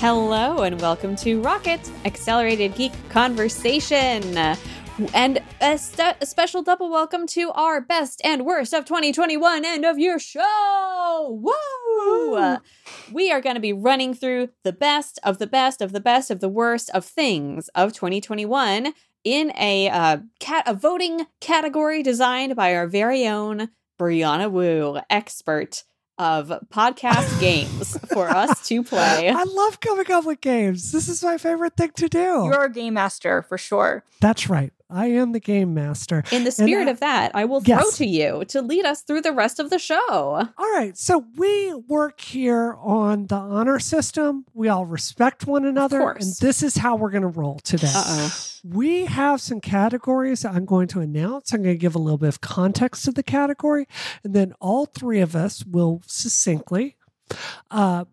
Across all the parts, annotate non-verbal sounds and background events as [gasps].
Hello, and welcome to Rocket Accelerated Geek Conversation. And a, st- a, special double welcome to our best and worst of 2021 end of year show. Woo! We are going to be running through the best of the best of the best of the worst of things of 2021 in a uh, cat a voting category designed by our very own Brianna Wu, expert of podcast [laughs] games for us to play. I love coming up with games. This is my favorite thing to do. You're a game master for sure. That's right. I am the game master. In the spirit of that, I will yes. throw to you to lead us through the rest of the show. All right. So we work here on the honor system. We all respect one another. And this is how we're going to roll today. Uh-oh. We have some categories I'm going to announce. I'm going to give a little bit of context to the category. And then all three of us will succinctly uh,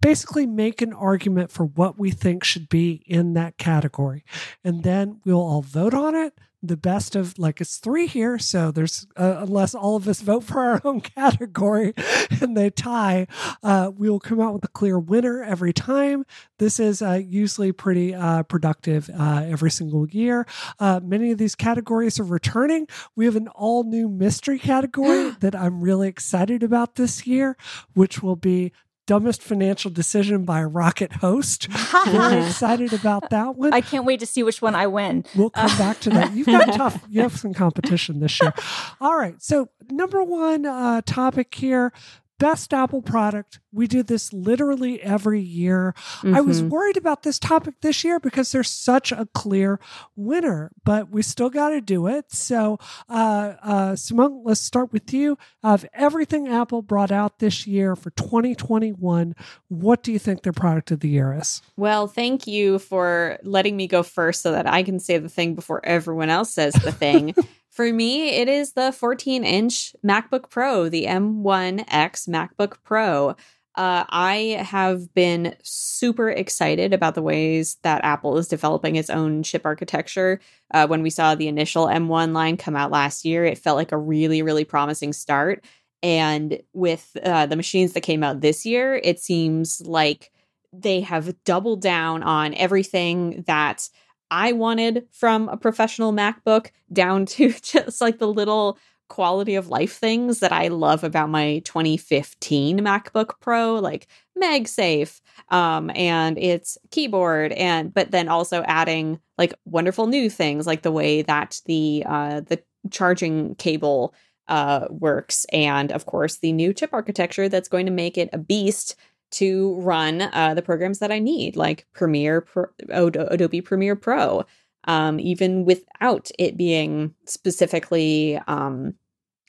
basically make an argument for what we think should be in that category. And then we'll all vote on it. The best of like it's three here, so there's uh, unless all of us vote for our [laughs] own category [laughs] and they tie, uh, we will come out with a clear winner every time. This is uh, usually pretty uh, productive uh, every single year. Uh, many of these categories are returning. We have an all new mystery category [gasps] that I'm really excited about this year, which will be dumbest financial decision by a rocket host. [laughs] Very excited about that one. I can't wait to see which one I win. We'll come back to that. You've got [laughs] tough. You have some competition this year. All right. So number one uh, topic here: best Apple product. We do this literally every year. Mm-hmm. I was mm-hmm. worried about this topic this year because there's such a clear winner, but we still got to do it. So, uh, uh, Simone, let's start with you. Of everything Apple brought out this year for 2021, what do you think their product of the year is? Well, thank you for letting me go first so that I can say the thing before everyone else says the thing. [laughs] For me, it is the 14 inch MacBook Pro, the M1X MacBook Pro. Uh, I have been super excited about the ways that Apple is developing its own chip architecture. Uh, when we saw the initial M1 line come out last year, it felt like a really, really promising start. And with uh, the machines that came out this year, it seems like they have doubled down on everything that I wanted from a professional MacBook down to [laughs] just like the little quality of life things that I love about my 2015 MacBook Pro, like MagSafe, um, and its keyboard, and but then also adding like wonderful new things like the way that the uh, the charging cable uh, works, and of course the new chip architecture that's going to make it a beast to run uh, the programs that I need, like Premiere, Pro, Adobe Premiere Pro, um, even without it being specifically, um,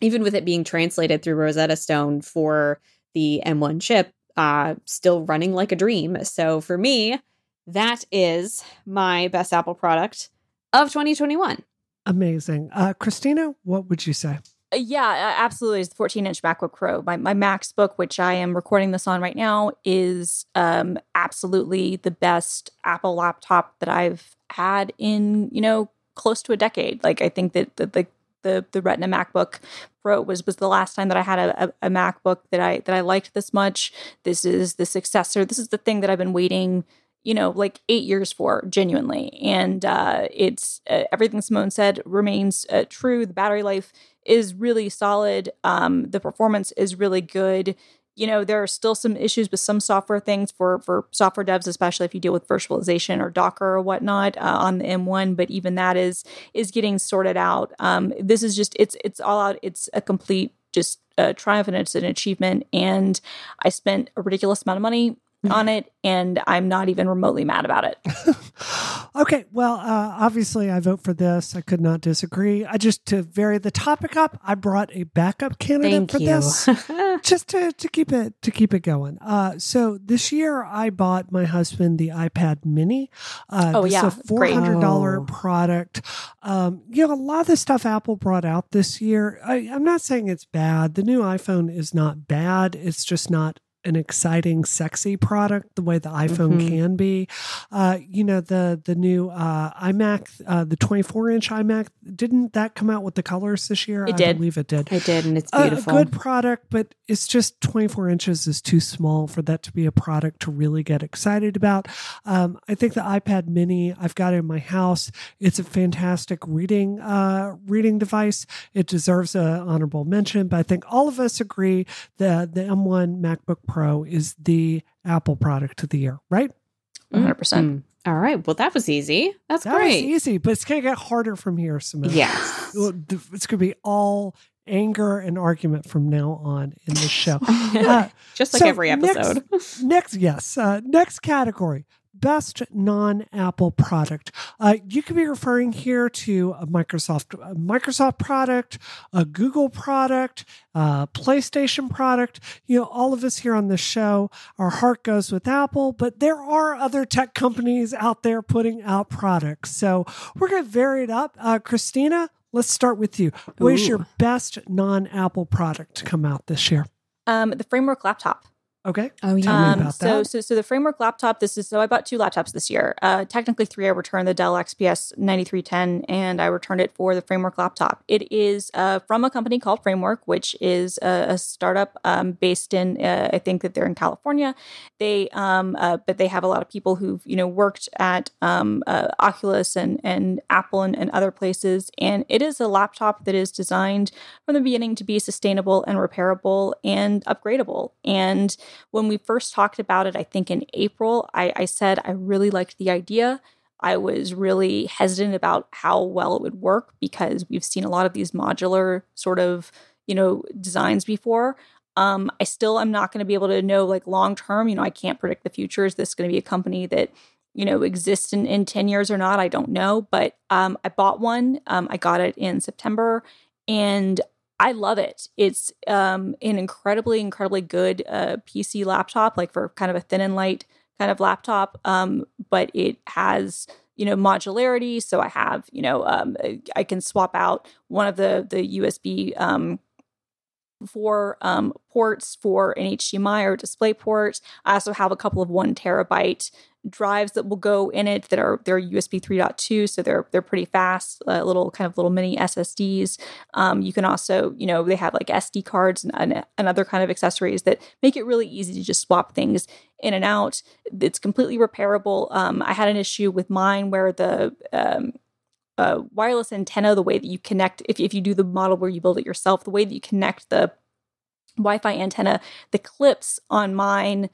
even with it being translated through Rosetta Stone for the M1 chip, uh, still running like a dream. So for me, that is my best Apple product of 2021. Amazing. Uh, Christina, what would you say? Uh, yeah, absolutely. It's the 14 inch MacBook Pro. My, my MacBook, which I am recording this on right now, is um, absolutely the best Apple laptop that I've had in, you know, close to a decade. Like, I think that the, the, the, the Retina MacBook Pro was was the last time that I had a, a, a MacBook that I that I liked this much. This is the successor. This is the thing that I've been waiting you know, like eight years for, genuinely. And uh, it's uh, everything Simone said remains uh, true. The battery life is really solid. Um, the performance is really good. You know, there are still some issues with some software things for for software devs, especially if you deal with virtualization or Docker or whatnot uh, on the M1. But even that is is getting sorted out. Um, this is just it's it's all out. It's a complete just a triumph and it's an achievement. And I spent a ridiculous amount of money [laughs] on it, and I'm not even remotely mad about it. [laughs] okay, well, uh, obviously, I vote for this. I could not disagree. I just to vary the topic up, I brought a backup candidate Thank for you. this, [laughs] just to, to keep it to keep it going. Uh, so this year, I bought my husband the iPad Mini. Uh, oh yeah, it's a four hundred dollar oh. product. Um, you know, a lot of the stuff Apple brought out this year. I, I'm not saying it's bad. The new iPhone is not bad. It's just not an exciting, sexy product the way the iPhone Mhm. can be. Uh, you know, the the new uh, iMac, uh, the 24 inch iMac, didn't that come out with the colors this year? It I did. believe it did. It did, and it's beautiful. A good product, but it's just 24 inches is too small for that to be a product to really get excited about. Um, I think the iPad Mini, I've got it in my house. It's a fantastic reading uh, reading device. It deserves an honorable mention, but I think all of us agree that the M1 MacBook Pro is the Apple product of the year, right? 100%. Mm. All right. Well, that was easy. That's that was great. easy, but it's going to get harder from here, Samantha. Yes. [laughs] It's going to be all anger and argument from now on in this show. [laughs] Uh, Just like so every next- episode. [laughs] next, yes, uh, next category. Best non-Apple product. Uh, you could be referring here to a Microsoft a Microsoft product, a Google product, a PlayStation product. You know, all of us here on the show, our heart goes with Apple, but there are other tech companies out there putting out products. So we're going to vary it up. Uh, Christina, let's start with you. What is Ooh. your best non-Apple product to come out this year? Um, the framework laptop. Okay. Oh, me Um, so, that. so, so the framework laptop. This is so I bought two laptops this year. Uh, technically three. I returned the Dell XPS 9310, and I returned it for the framework laptop. It is uh, from a company called Framework, which is a, a startup um, based in. Uh, I think that they're in California. They, um, uh, but they have a lot of people who've you know worked at um, uh, Oculus and and Apple and, and other places. And it is a laptop that is designed from the beginning to be sustainable and repairable and upgradable. And when we first talked about it, I think in April, I, I said I really liked the idea. I was really hesitant about how well it would work because we've seen a lot of these modular sort of, you know, designs before. Um, I still am not going to be able to know like long term, you know, I can't predict the future. Is this going to be a company that, you know, exists in, in 10 years or not? I don't know. But um, I bought one. Um, I got it in September and I love it. It's um, an incredibly, incredibly good uh, PC laptop, like for kind of a thin and light kind of laptop. Um, but it has, you know, modularity. So I have, you know, um, I can swap out one of the the USB um, for um, ports for an HDMI or display port. I also have a couple of one terabyte drives that will go in it that are they're USB 3.2, so they're they're pretty fast, uh, little kind of little mini SSDs. Um, you can also, you know, they have like SD cards and, and, and other kind of accessories that make it really easy to just swap things in and out. It's completely repairable. Um, I had an issue with mine where the um, uh, wireless antenna, the way that you connect, if, if you do the model where you build it yourself, the way that you connect the Wi Fi antenna, the clips on mine.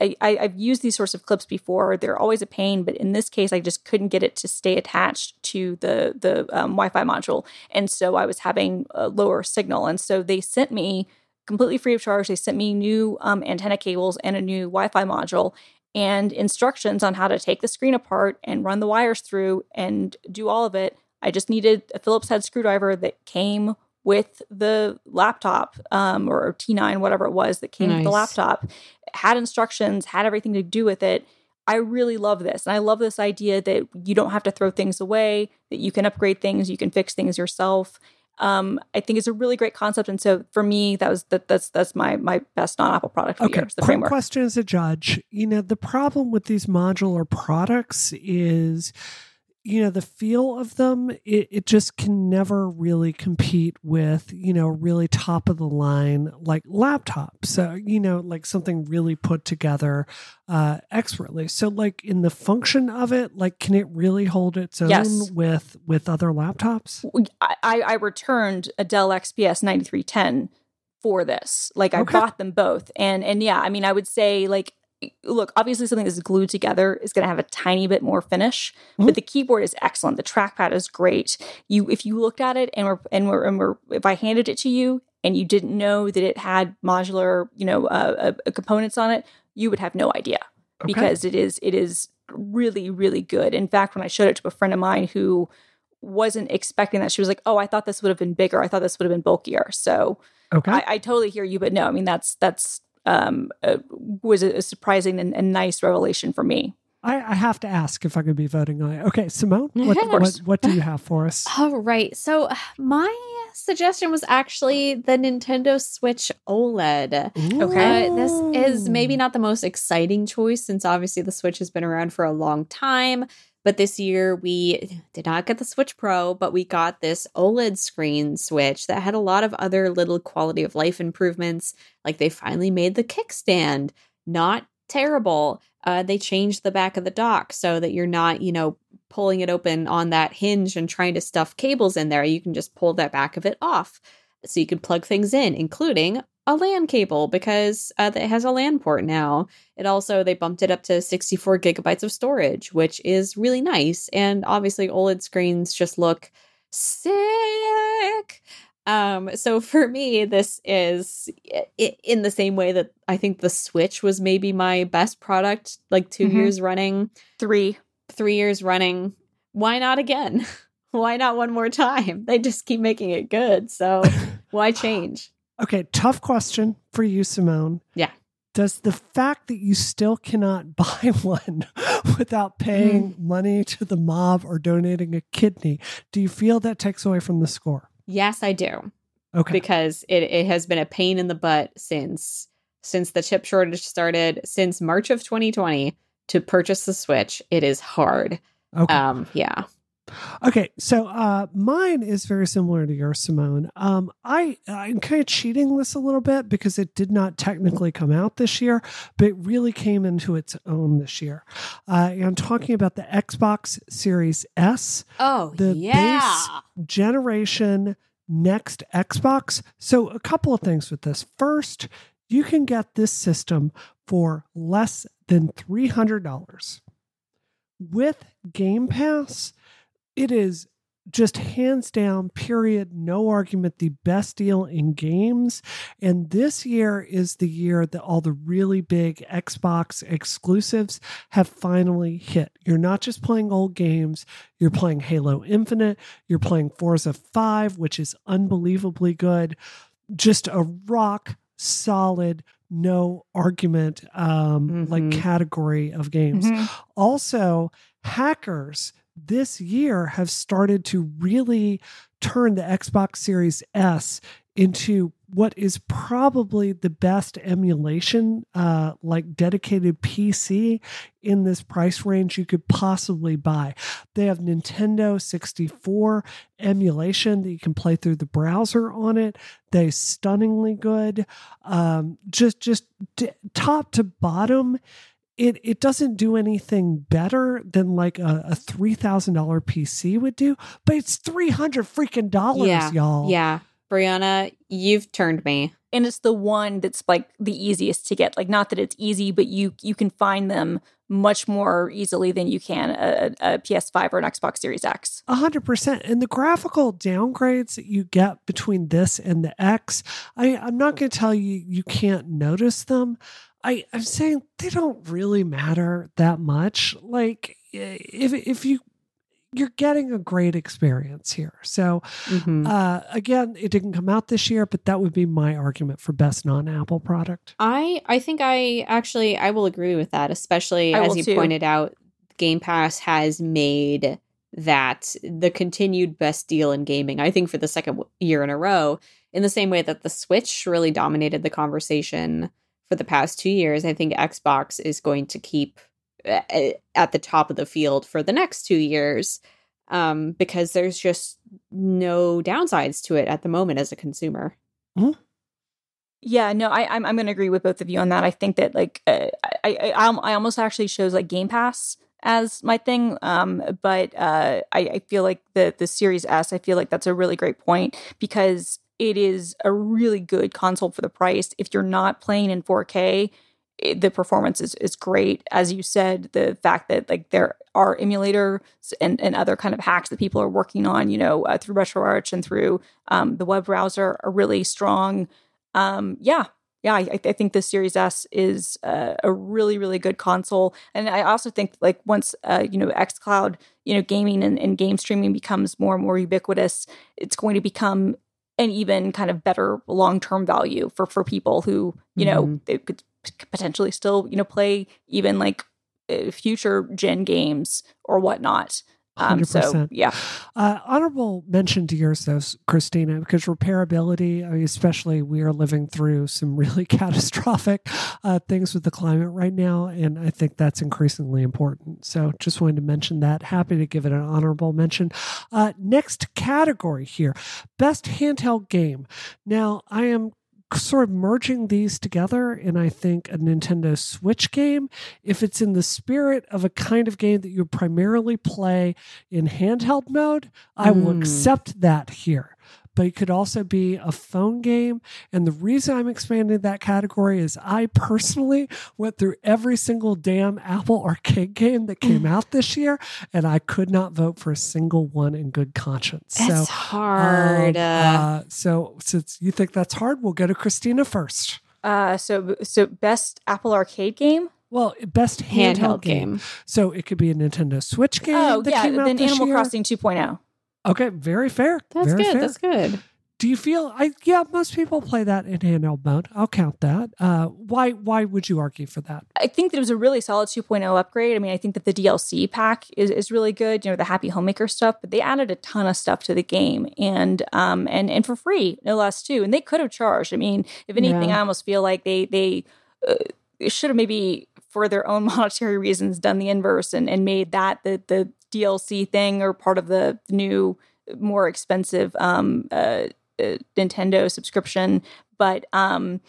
I, I, I've used these sorts of clips before. They're always a pain, but in this case, I just couldn't get it to stay attached to the the um, Wi-Fi module, and so I was having a lower signal. And so they sent me completely free of charge. They sent me new um, antenna cables and a new Wi-Fi module and instructions on how to take the screen apart and run the wires through and do all of it. I just needed a Phillips head screwdriver that came with the laptop um, or T9, whatever it was that came with the laptop, had instructions, had everything to do with it. I really love this. And I love this idea that you don't have to throw things away, that you can upgrade things, you can fix things yourself. Um, I think it's a really great concept. And so for me, that was that that's that's my my best non-Apple product the Okay, year, the quick framework. question as a judge. You know, the problem with these modular products is, you know, the feel of them, it, it just can never really compete with, you know, really top of the line like laptops. So, you know, like something really put together uh expertly. So like in the function of it, like can it really hold its own Yes. with with other laptops? I, I returned a Dell XPS 9310 for this. Like I Okay. bought them both. And and yeah, I mean I would say like look, obviously something that's glued together is going to have a tiny bit more finish, Mhm. but the keyboard is excellent. The trackpad is great. You if you looked at it and we're and we're, and we're if I handed it to you and you didn't know that it had modular, you know, uh, uh, components on it, you would have no idea Okay. because it is it is really really good. In fact, when I showed it to a friend of mine who wasn't expecting that, she was like, "Oh, I thought this would have been bigger. I thought this would have been bulkier." So okay. I, I totally hear you, but no, I mean that's that's um uh, was a, a surprising and, and nice revelation for me. I, I have to ask if I could be voting on it. Okay, Simone, what, Of what, what do you have for us? [laughs] All right. So my suggestion was actually the Nintendo Switch OLED. Okay. Uh, this is maybe not the most exciting choice since obviously the Switch has been around for a long time. But this year we did not get the Switch Pro, but we got this OLED screen Switch that had a lot of other little quality of life improvements. Like they finally made the kickstand not terrible. Uh, they changed the back of the dock so that you're not, you know, pulling it open on that hinge and trying to stuff cables in there. You can just pull that back of it off. So you can plug things in, including a LAN cable because uh, it has a LAN port now. It also, they bumped it up to 64 gigabytes of storage, which is really nice. And obviously, OLED screens just look sick. Um, so [laughs] for me, this is in the same way that I think the Switch was maybe my best product, like 2 Mhm. years running Three. three years running. Why not again? [laughs] Why not one more time? They just keep making it good. So [laughs] why change? Okay, tough question for you, Simone. Yeah. Does the fact that you still cannot [laughs] buy one without paying money to the mob or donating a kidney, do you feel that takes away from the score? Yes, I do. Okay. Because it, it has been a pain in the butt since since the chip shortage started, since March of 2020 to purchase the Switch. It is hard. okay. Um, yeah. Okay, so uh, mine is very similar to yours, Simone. Um, I I'm kind of cheating this a little bit because it did not technically come out this year, but it really came into its own this year. Uh, I'm talking about the Xbox Series S Oh, The yeah. generation next Xbox. So a couple of things with this. First, you can get this system for less than three hundred dollars with Game Pass it is just hands down, period, no argument, the best deal in games. And this year is the year that all the really big Xbox exclusives have finally hit. You're not just playing old games, you're playing Halo Infinite, you're playing Forza 5, which is unbelievably good. Just a rock solid, no argument, um, like Mhm. category of games. Mhm. Also, hackers this year have started to really turn the Xbox Series S into what is probably the best emulation, uh, like dedicated PC in this price range you could possibly buy. They have Nintendo 64 emulation that you can play through the browser on it. They stunningly good. Um, just just top to bottom it it doesn't do anything better than like a, a three thousand dollar PC would do, but it's three hundred freaking dollars, Yeah, y'all. Yeah. Brianna, you've turned me. and it's the one that's like the easiest to get like not that it's easy but you you can find them much more easily than you can a, a ps5 or an xbox series x A hundred percent. And the graphical downgrades that you get between this and the X, I, I'm not going to tell you you can't notice them. I, I'm saying they don't really matter that much. Like if if you you're getting a great experience here. So Mhm. uh, again, it didn't come out this year, but that would be my argument for best non-Apple product. I I think I actually I will agree with that, especially I as you too. pointed out, Game Pass has made that the continued best deal in gaming. I think for the second year in a row, in the same way that the Switch really dominated the conversation for the past 2 years, I think Xbox is going to keep uh, at the top of the field for the next 2 years. Um, because there's just no downsides to it at the moment as a consumer. yeah no I, i'm, I'm going to agree with both of you on that i think that like uh, I, I i I almost actually chose like game pass as my thing um but uh i, I feel like the the series s i feel like that's a really great point because it is a really good console for the price. If you're not playing in 4k it, the performance is, is great. As you said the fact that like there are emulators and, and other kind of hacks that people are working on you know uh, through retroarch and through um, the web browser are really strong. Um, yeah. Yeah I, I think the series s is uh, a really really good console. And i also think like once uh, you know xcloud you know gaming and, and game streaming becomes more and more ubiquitous it's going to become an even kind of better long-term value for for people who you know Mhm. they could potentially still you know play even like uh, future gen games or whatnot. Um, so 100%. yeah, Uh, honorable mention to yours, though, Christina, because repairability, I mean, especially we are living through some [laughs] really catastrophic uh, things with the climate right now. And I think that's increasingly important. So just wanted to mention that. Happy to give it an honorable mention. Uh, next category here best handheld game. Now, I am sort of merging these together and I think a Nintendo Switch game if it's in the spirit of a kind of game that you primarily play in handheld mode, I will Mm. accept that here. But it could also be a phone game. And the reason I'm expanding that category is I personally went through every single damn Apple arcade game that came out this year, and I could not vote for a single one in good conscience. It's so, hard. um, uh, so since you think that's hard, we'll go to Christina first. uh, so so best Apple Arcade game. Well, best handheld, handheld game. game. So it could be a Nintendo Switch game Oh that yeah, came out then this Animal year. Crossing oh. 2.0. Okay, very fair. That's very good. Fair. That's good. Do you feel? I yeah, most people play that in handheld mode. I'll count that. Uh, why? Why would you argue for that? I think that it was a really solid 2.0 upgrade. I mean, I think that the DLC pack is, is really good, you know, the Happy Homemaker stuff, but they added a ton of stuff to the game and um and and for free, no less too. And they could have charged. I mean, if anything, Yeah. I almost feel like they they uh, should have maybe for their own [laughs] monetary reasons done the inverse and and made that the the DLC thing or part of the new more expensive um uh, uh Nintendo subscription, but um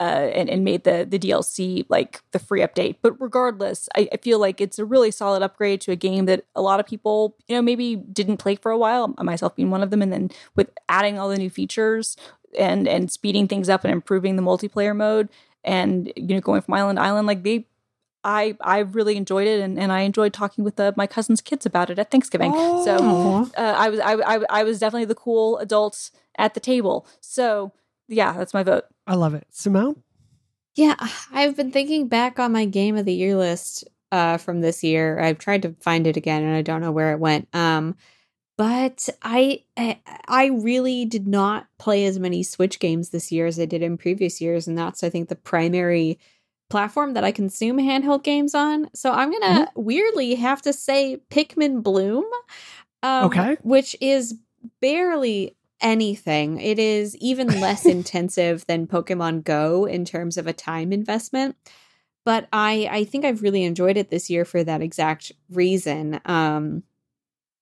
uh, and, and made the the DLC like the free update. But regardless, I, I feel like it's a really solid upgrade to a game that a lot of people, you know, maybe didn't play for a while, myself being one of them. And then with adding all the new features and and speeding things up and improving the multiplayer mode and you know going from island to island, like they. I I really enjoyed it and, and I enjoyed talking with uh, my cousin's kids about it at Thanksgiving. So Oh. Aw. uh, I was I, I I was definitely the cool adult at the table. So yeah, that's my vote. I love it. Simone. Yeah, I've been thinking back on my game of the year list uh, from this year. I've tried to find it again, and I don't know where it went. Um, but I, I I really did not play as many Switch games this year as I did in previous years, and that's I think the primary platform that I consume handheld games on. So I'm gonna weirdly have to say Pikmin Bloom, um, Okay. which is barely anything. It is even less [laughs] intensive than Pokemon Go in terms of a time investment. But I I think I've really enjoyed it this year for that exact reason. Um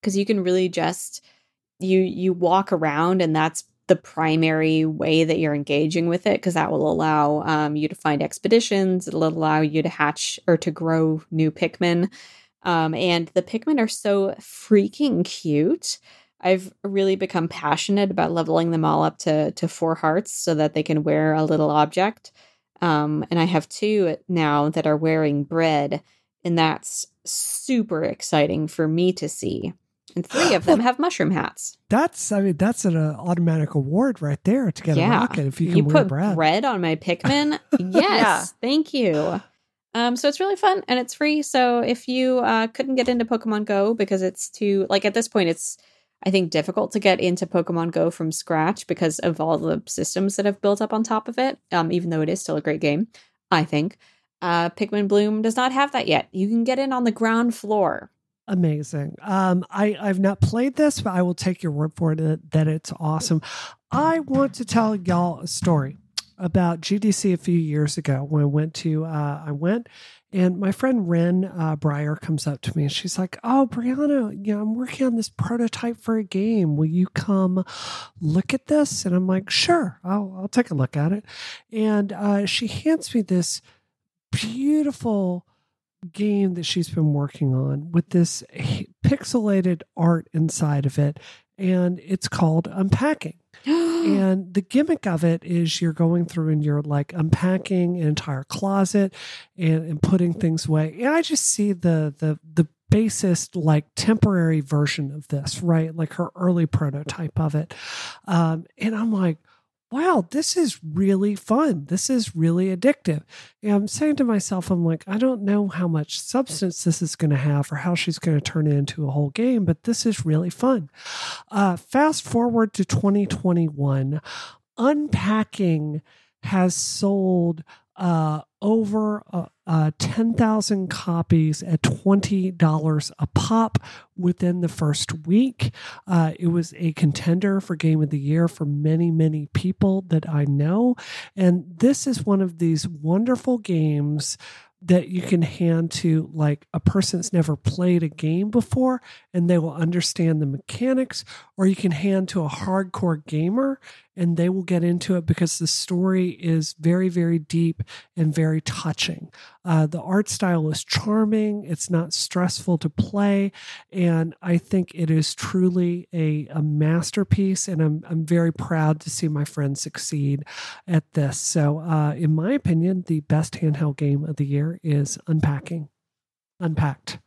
because you can really just you you walk around and that's the primary way that you're engaging with it because that will allow um, you to find expeditions it'll allow you to hatch or to grow new pikmin um, and the pikmin are so freaking cute I've really become passionate about leveling them all up to to four hearts so that they can wear a little object. Um, and I have two now that are wearing bread, and that's super exciting for me to see. And three of them have mushroom hats. [gasps] That's I mean that's an uh, automatic award right there to get a Yeah. rocket if you can You wear put bread. bread on my Pikmin? [laughs] yes, Yeah. thank you. Um, so it's really fun and it's free. So if you uh, couldn't get into Pokemon Go because it's too like at this point it's I think difficult to get into Pokemon Go from scratch because of all the systems that have built up on top of it. Um, even though it is still a great game, I think. Uh, Pikmin Bloom does not have that yet. You can get in on the ground floor. Amazing. Um, I I've not played this, but I will take your word for it that, it's awesome. I want to tell y'all a story about GDC a few years ago when I went to uh, I went and my friend Wren uh, Brier comes up to me and she's like, "Oh, Brianna, you know, I'm working on this prototype for a game. Will you come look at this?" And I'm like, "Sure, I'll I'll take a look at it." And uh, she hands me this beautiful game that she's been working on with this pixelated art inside of it and it's called unpacking. [gasps] And the gimmick of it is you're going through and you're like unpacking an entire closet and, and putting things away. And i just see the the the basest like temporary version of this right? Like her early prototype of it. Um, and i'm like wow, this is really fun. This is really addictive. And I'm saying to myself, I'm like, I don't know how much substance this is going to have or how she's going to turn it into a whole game, but this is really fun. Uh, fast forward to 2021, Unpacking has sold uh, over uh, uh, 10,000 copies at $20 a pop within the first week. Uh, it was a contender for Game of the Year for many, many people that I know. And this is one of these wonderful games that you can hand to like a person that's never played a game before and they will understand the mechanics or you can hand to a hardcore gamer and they will get into it because the story is very, very deep and very touching. Uh, the art style is charming, it's not stressful to play, and I think it is truly a, a masterpiece. And I'm, I'm very proud to see my friend succeed at this. So, uh, in my opinion, the best handheld game of the year is Unpacking. Unpacked.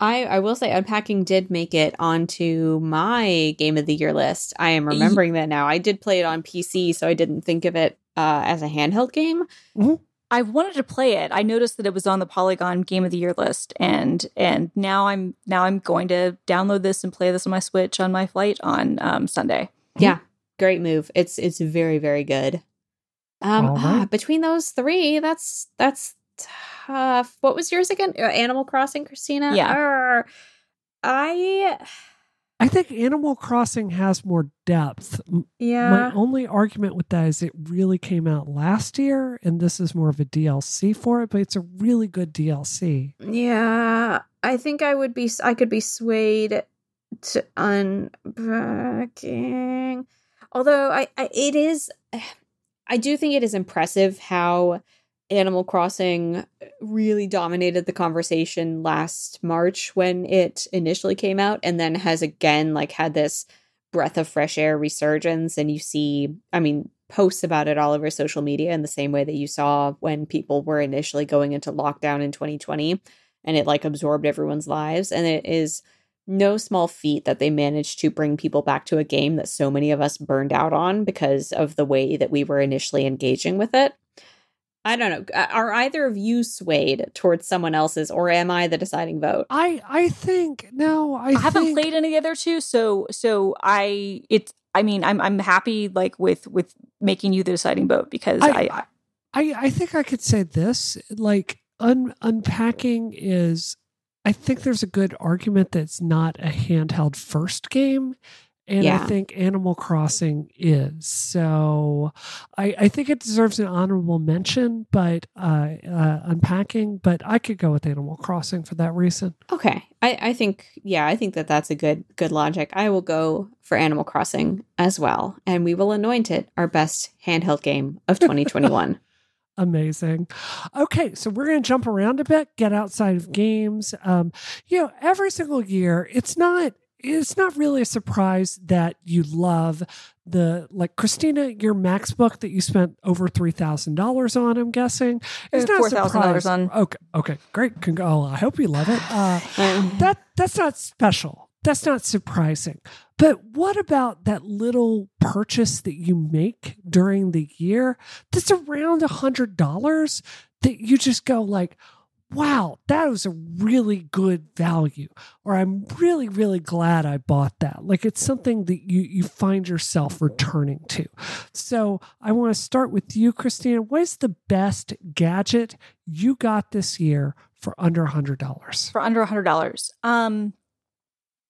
I, I will say unpacking did make it onto my game of the year list. I am remembering that now. I did play it on PC, so I didn't think of it uh, as a handheld game. Mm-hmm. I wanted to play it. I noticed that it was on the Polygon Game of the Year list, and and now I'm now I'm going to download this and play this on my Switch on my flight on um, Sunday. Yeah, great move. It's it's very very good. Um, right. ah, between those three, that's that's tough. What was yours again? Uh, Animal Crossing, Christina? Yeah. Arr, I I think Animal Crossing has more depth. Yeah. My only argument with that is it really came out last year and this is more of a DLC for it, but it's a really good DLC. Yeah. I think I would be I could be swayed to unpacking. Although I, I it is [sighs] I do think it is impressive how Animal Crossing really dominated the conversation last March when it initially came out and then has again like had this breath of fresh air resurgence and you see I mean posts about it all over social media in the same way that you saw when people were initially going into lockdown in 2020 and it like absorbed everyone's lives and it is no small feat that they managed to bring people back to a game that so many of us burned out on because of the way that we were initially engaging with it. I don't know. Are either of you swayed towards someone else's, or am I the deciding vote? I I think no. I, I think... haven't played any of the other two, so so I it's. I mean, I'm I'm happy like with with making you the deciding vote because I I I, I think I could say this like un, unpacking is. I think there's a good argument that it's not a handheld first game and yeah. I think Animal Crossing is. So I, I, think it deserves an honorable mention, but uh, uh, unpacking. But I could go with Animal Crossing for that reason. Okay, I, I think yeah, I think that that's a good good logic. I will go for Animal Crossing as well, and we will anoint it our best handheld game of [laughs] 2021. amazing. Okay, so we're going to jump around a bit, get outside of games. Um, you know, every single year, it's not it's not really a surprise that you love the like Christina, your MacBook that you spent over three thousand dollars on. I'm guessing it's not four thousand dollars on. Okay, okay, great. Oh, I hope you love it. Uh, [sighs] that that's not special. That's not surprising. But what about that little purchase that you make during the year? That's around a hundred dollars that you just go like wow, that was a really good value. Or I'm really, really glad I bought that. Like it's something that you, you find yourself returning to. So I want to start with you, Christina. What is the best gadget you got this year for under a $100? For under a $100. Um,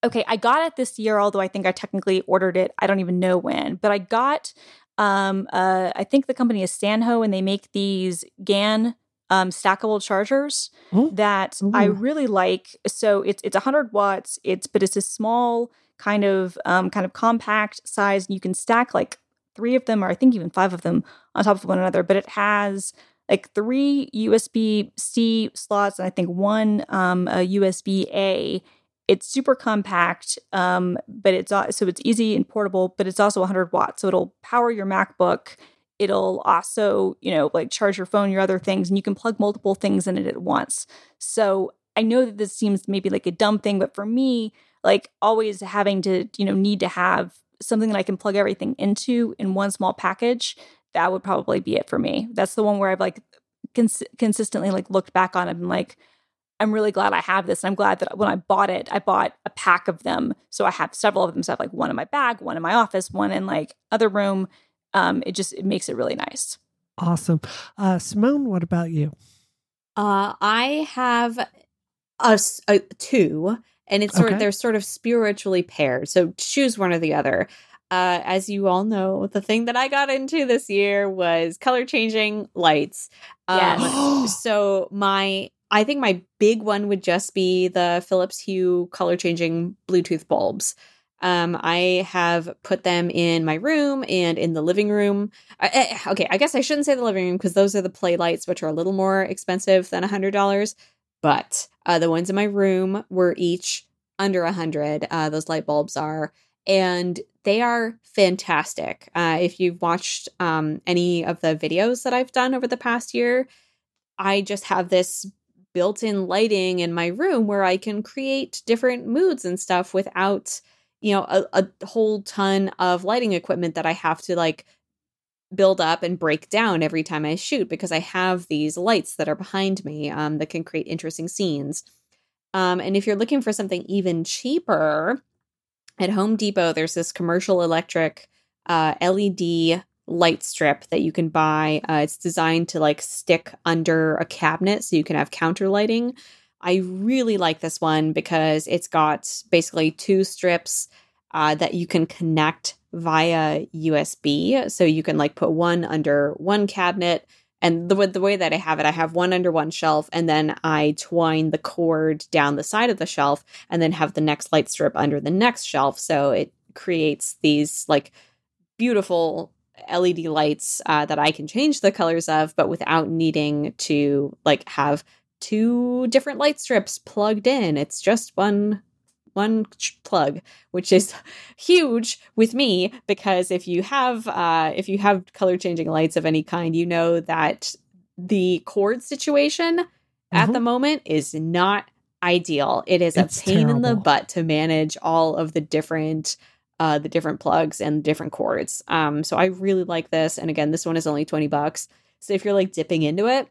okay, I got it this year, although I think I technically ordered it. I don't even know when, but I got um, uh, I think the company is Sanho, and they make these GAN um, stackable chargers oh. that. I really like. So it's it's 100 watts. It's but it's a small kind of um, kind of compact size. You can stack like three of them, or I think even five of them on top of one another. But it has like three USB C slots and I think one um, a USB A. It's super compact, um, but it's uh, so it's easy and portable. But it's also 100 watts, so it'll power your MacBook it'll also, you know, like charge your phone, your other things, and you can plug multiple things in it at once. So I know that this seems maybe like a dumb thing, but for me, like always having to, you know, need to have something that I can plug everything into in one small package, that would probably be it for me. That's the one where I've like cons- consistently like looked back on it and like, I'm really glad I have this. And I'm glad that when I bought it, I bought a pack of them. So I have several of them. So I have like one in my bag, one in my office, one in like other room um, it just it makes it really nice. Awesome. Uh, Simone, what about you? Uh, I have a two, and it's sort Okay. of they're sort of spiritually paired. So choose one or the other. Uh, as you all know, the thing that I got into this year was color changing lights. Um, Yes. [gasps] so my I think my big one would just be the Philips Hue color changing Bluetooth bulbs. Um, I have put them in my room and in the living room. I, I- okay, I guess I shouldn't say the living room because those are the play lights, which are a little more expensive than a hundred dollars. But uh, the ones in my room were each under a hundred. Uh, those light bulbs are, and they are fantastic. Uh, if you've watched um, any of the videos that I've done over the past year, I just have this built-in lighting in my room where I can create different moods and stuff without, you know, a, a whole ton of lighting equipment that I have to like build up and break down every time I shoot because I have these lights that are behind me um, that can create interesting scenes. Um, and if you're looking for something even cheaper, at Home Depot, there's this commercial electric uh, LED light strip that you can buy. Uh, it's designed to like stick under a cabinet so you can have counter lighting. I really like this one because it's got basically two strips uh, that you can connect via USB. So you can like put one under one cabinet. And the, the way that I have it, I have one under one shelf, and then I twine the cord down the side of the shelf, and then have the next light strip under the next shelf. So it creates these like beautiful LED lights uh, that I can change the colors of, but without needing to like have two different light strips plugged in. It's just one one plug, which is [laughs] huge with me because if you have uh, if you have color changing lights of any kind, you know that the cord situation at Mhm. the moment is not ideal. It is It's a pain in the butt to manage all of the different uh, the different plugs and different cords. Um, so I really like this. And again, this one is only 20 bucks. So if you're like dipping into it,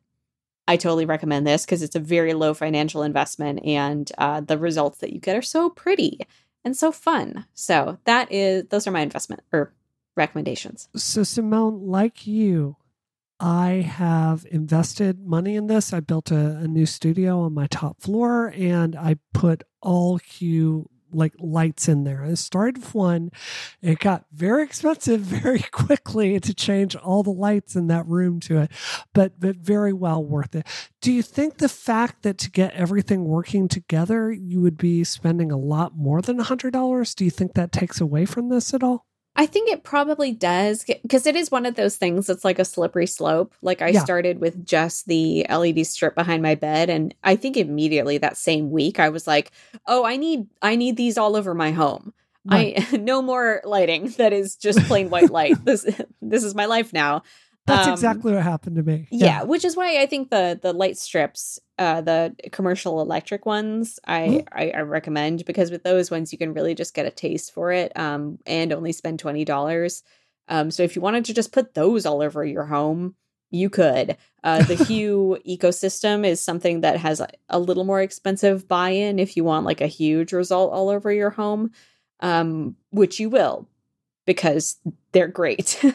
I totally recommend this because it's a very low financial investment and uh, the results that you get are so pretty and so fun. So that is those are my investment or recommendations. So, Simone, like you, I have invested money in this. I built a, a new studio on my top floor and I put all Hue like lights in there. I started with one. It got very expensive [laughs] very quickly to change all the lights in that room to it, but but very well worth it. Do you think the fact that to get everything working together, you would be spending a lot more than hundred dollars? Do you think that takes away from this at all? I think it probably does because it is one of those things that's like a slippery slope. Like I Yeah. started with just the LED strip behind my bed and I think immediately that same week I was like, "Oh, I need I need these all over my home." I [laughs] no more lighting that is just plain white light. [laughs] this this is my life now. That's Um, exactly what happened to me. Yeah. which is why I think the the light strips, uh, the commercial electric ones, I, Mhm. I I recommend because with those ones you can really just get a taste for it, um, and only spend twenty dollars. Um, so if you wanted to just put those all over your home, you could. Uh, the [laughs] Hue ecosystem is something that has a, a little more expensive buy-in if you want like a huge result all over your home, um, which you will because they're great. [laughs]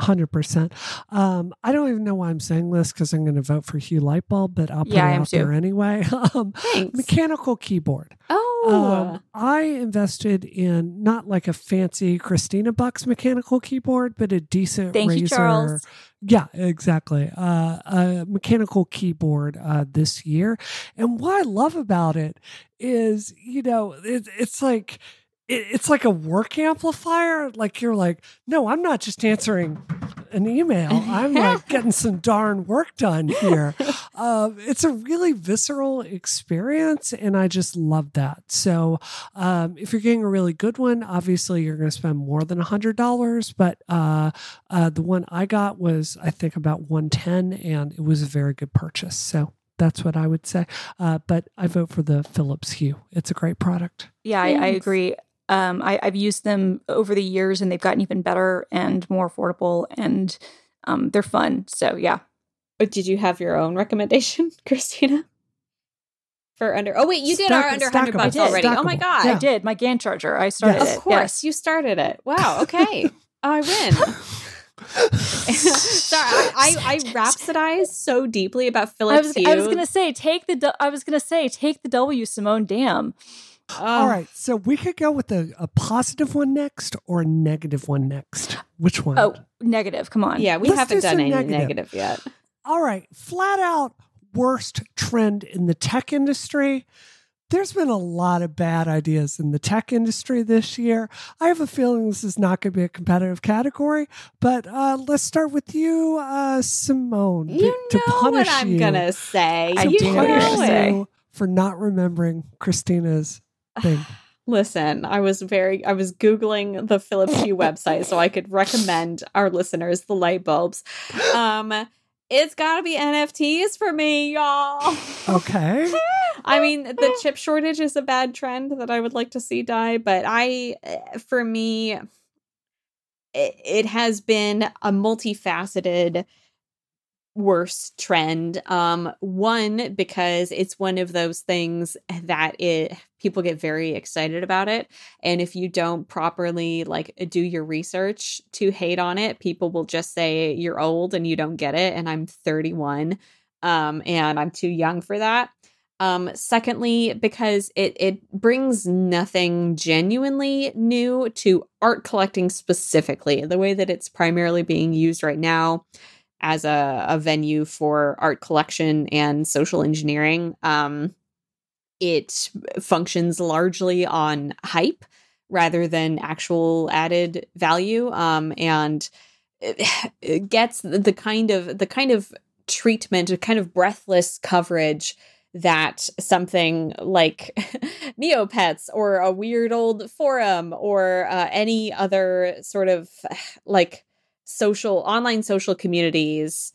Hundred percent. Um, I don't even know why I'm saying this because I'm going to vote for Hue Lightbulb, but I'll put Yeah, it out there anyway. [laughs] um, Thanks. mechanical keyboard. oh, Um, I invested in not like a fancy Christina Bucks mechanical keyboard, but a decent Thank Razer. you, Charles. Yeah, exactly. Uh, a mechanical keyboard uh, this year, and what I love about it is, you know, it, it's like it, it's like a work amplifier. Like you're like, no, I'm not just answering an email. I'm [laughs] like getting some darn work done here. [laughs] Um, it's a really visceral experience, and I just love that. So, um, if you're getting a really good one, obviously you're going to spend more than a hundred dollars. But uh, uh, the one I got was, I think, about one ten, and it was a very good purchase. So that's what I would say. Uh, but I vote for the Philips Hue. It's a great product. Yeah, I, I agree. Um, I, I've used them over the years, and they've gotten even better and more affordable, and um, they're fun. So yeah, But did you have your own recommendation, [laughs] Christina? For under oh wait, you did Stack- our under hundred bucks I did. already. Oh my Stackable. god! I did my GAN charger. I started Yes. it. Of course, Yes. you started it. Wow. [laughs] Okay, I win. [laughs] Sorry, I, I, I rhapsodize so deeply about Philips I was, I was gonna say take the. I was gonna say take the W, Simone. Damn. All right, so we could go with a, a positive one next or a negative one next. Which one? Oh, negative. Come on. Yeah, we Let's haven't do done any negative. negative yet. All right, flat out worst trend in the tech industry. There's been a lot of bad ideas in the tech industry this year. I have a feeling this is not going to be a competitive category, but uh, let's start with you, uh, Simone. You to know what punish I'm gonna say. I to you do punish know say. it. you for not remembering Christina's thing. [sighs] Listen, I was very I was googling the Philips Hue [laughs] website so I could recommend our listeners the light bulbs. Um it's got to be NFTs for me, y'all. Okay. [laughs] I mean, the chip shortage is a bad trend that I would like to see die, but I eh, for me it, it has been a multifaceted worse trend um one because it's one of those things that it people get very excited about it and if you don't properly like do your research to hate on it people will just say you're old and you don't get it and i'm 31 um and i'm too young for that. Um secondly because it it brings nothing genuinely new to art collecting specifically the way that it's primarily being used right now as a, a venue for art collection and social engineering. Um, it functions largely on hype rather than actual added value, um, and it, [sighs] gets the kind of the kind of treatment, a kind of breathless coverage that something like [laughs] Neopets or a weird old forum or uh, any other sort of [sighs] like social online social communities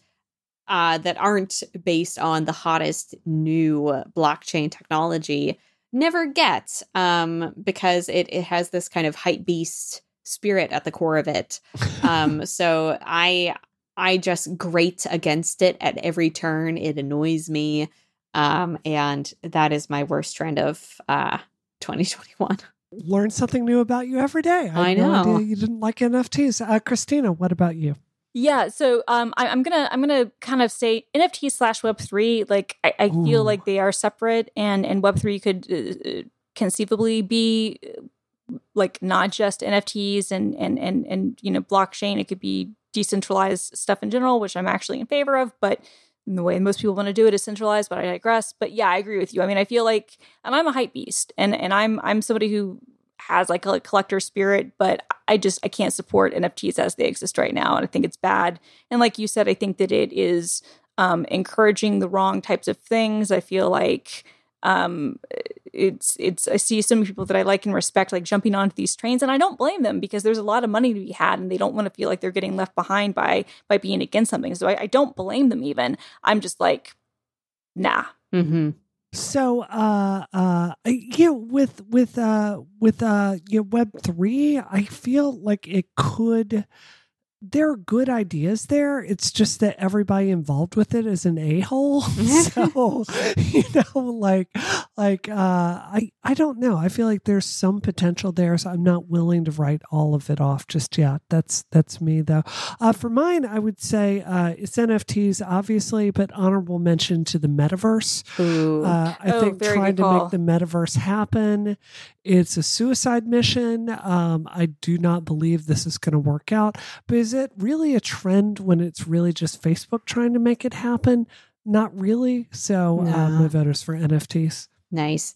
uh, that aren't based on the hottest new blockchain technology never get um, because it, it has this kind of hype beast spirit at the core of it. Um, [laughs] so I I just grate against it at every turn. It annoys me. Um, and that is my worst trend of uh 2021. Learn something new about you every day. had I know. idea you didn't like NFTs. Uh, Christina, what about you? Yeah, so um, I, I'm gonna I'm gonna kind of say NFT slash Web three. Like I, I feel like they are separate, and and Web three could uh, conceivably be uh, like not just NFTs and and and and you know blockchain. It could be decentralized stuff in general, which I'm actually in favor of. But the way most people want to do it is centralized. But I digress. But yeah, I agree with you. I mean, I feel like, and I'm a hype beast, and and I'm I'm somebody who has like a collector spirit, but I just I can't support NFTs as they exist right now, and I think it's bad. And like you said, I think that it is um, encouraging the wrong types of things. I feel like um, it's it's I see so many people that I like and respect like jumping onto these trains, and I don't blame them because there's a lot of money to be had, and they don't want to feel like they're getting left behind by by being against something. So I, I don't blame them. Even I'm just like, nah. Mm-hmm. So, uh, uh, you know, with with uh, with uh, you know, Web three, I feel like it could. There are good ideas there. It's just that everybody involved with it is an a hole. [laughs] [laughs] so, you know, like, like, uh, I, I don't know. I feel like there's some potential there. So I'm not willing to write all of it off just yet. That's that's me though. Uh, for mine, I would say uh, it's NFTs, obviously, but honorable mention to the metaverse. Uh, I Oh, think trying to make the metaverse happen, it's a suicide mission. Um, I do not believe this is going to work out. But is it really a trend when it's really just Facebook trying to make it happen? Not really. So uh, my vote is for NFTs. Nice.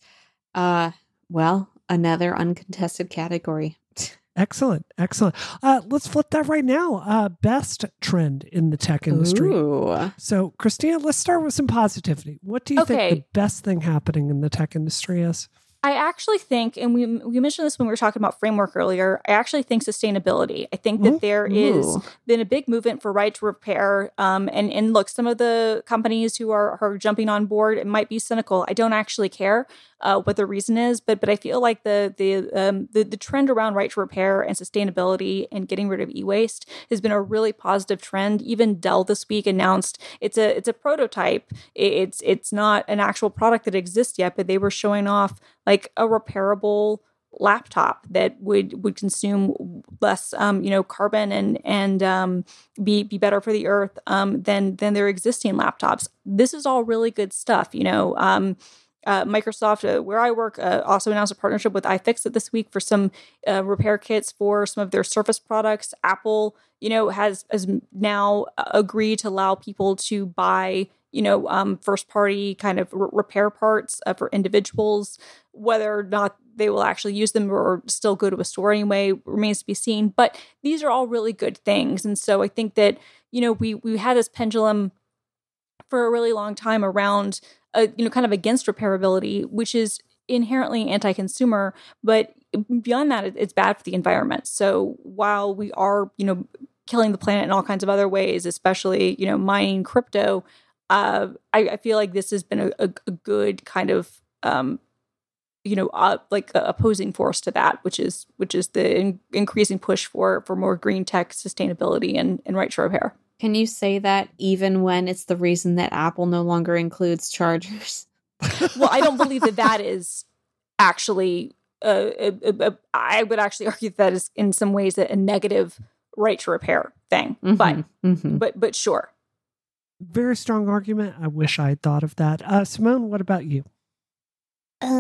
Uh well, another uncontested category. [laughs] Excellent, excellent. Uh, let's flip that right now. Uh, best trend in the tech industry. Ooh. So, Christina, let's start with some positivity. What do you think the best thing happening in the tech industry is? I actually think, and we we mentioned this when we were talking about framework earlier. I actually think sustainability. I think that there is been a big movement for right to repair. Um, and and look, some of the companies who are are jumping on board, it might be cynical. I don't actually care uh, what the reason is, but but I feel like the the um the, the trend around right to repair and sustainability and getting rid of e waste has been a really positive trend. Even Dell this week announced it's a it's a prototype. It's it's not an actual product that exists yet, but they were showing off like a repairable laptop that would would consume less um, you know carbon and and um, be be better for the earth um, than than their existing laptops. This is all really good stuff. You know, um, uh, Microsoft, uh, where I work, uh, also announced a partnership with iFixit this week for some uh, repair kits for some of their Surface products. Apple, you know, has has now agreed to allow people to buy you know, um, first party kind of r- repair parts uh, for individuals. Whether or not they will actually use them or still go to a store anyway remains to be seen. But these are all really good things, and so I think that you know we we had this pendulum for a really long time around uh, you know kind of against repairability, which is inherently anti-consumer, but beyond that, it's bad for the environment. So while we are you know killing the planet in all kinds of other ways, especially you know mining crypto uh, I, I, feel like this has been a, a, a good kind of um, you know uh, like opposing force to that which is which is the in- increasing push for for more green tech sustainability and, and right to repair can you say that even when it's the reason that apple no longer includes chargers? [laughs] Well i don't believe that that is actually uh, I would actually argue that, that is in some ways a, a negative right to repair thing mm-hmm, but mm-hmm. but but sure very strong argument. I wish I had thought of that. Uh, Simone, what about you? Um.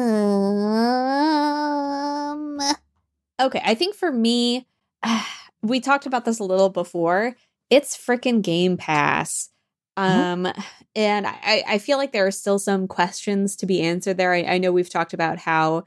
Okay, I think for me, [sighs] we talked about this a little before. It's freaking Game Pass. Mm-hmm. Um, mm-hmm. and I, I feel like there are still some questions to be answered there. I, I know we've talked about how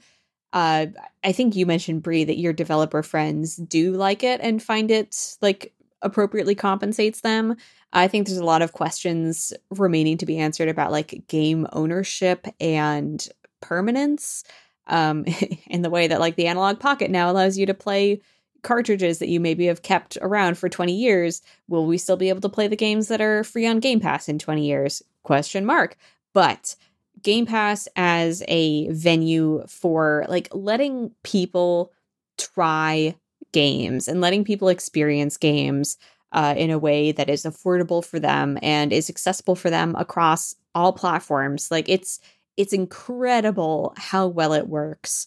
uh I think you mentioned Brie that your developer friends do like it and find it like appropriately compensates them. I think there's a lot of questions remaining to be answered about like game ownership and permanence. Um, [laughs] in the way that like the Analogue Pocket now allows you to play cartridges that you maybe have kept around for 20 years. Will we still be able to play the games that are free on Game Pass in 20 years? Question mark. But Game Pass as a venue for like letting people try games and letting people experience games uh, in a way that is affordable for them and is accessible for them across all platforms. Like it's it's incredible how well it works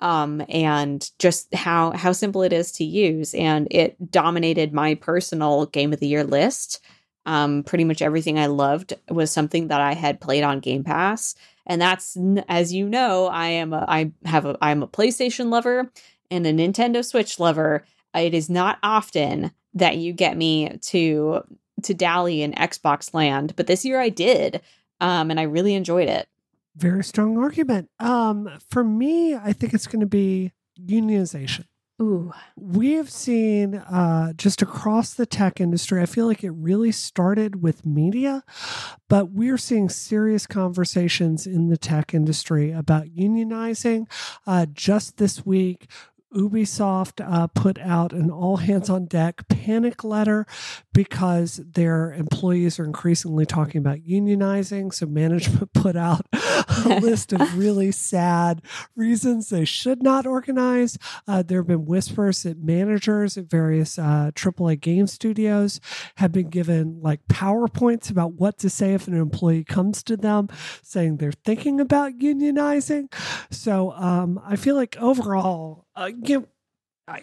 um, and just how how simple it is to use. And it dominated my personal game of the year list. Um, pretty much everything I loved was something that I had played on Game Pass, and that's as you know, I am a I have a I'm a PlayStation lover and a Nintendo Switch lover. It is not often that you get me to to dally in Xbox land, but this year I did, um, and I really enjoyed it. Very strong argument. Um, for me, I think it's going to be unionization. Ooh. We have seen uh, just across the tech industry, I feel like it really started with media, but we're seeing serious conversations in the tech industry about unionizing. Uh, just this week, Ubisoft uh, put out an all hands on deck panic letter because their employees are increasingly talking about unionizing. So management [laughs] put out a [laughs] list of really sad reasons they should not organize. Uh, there have been whispers that managers at various uh, AAA game studios have been given like PowerPoints about what to say if an employee comes to them saying they're thinking about unionizing. So um, I feel like overall, uh, you know, I,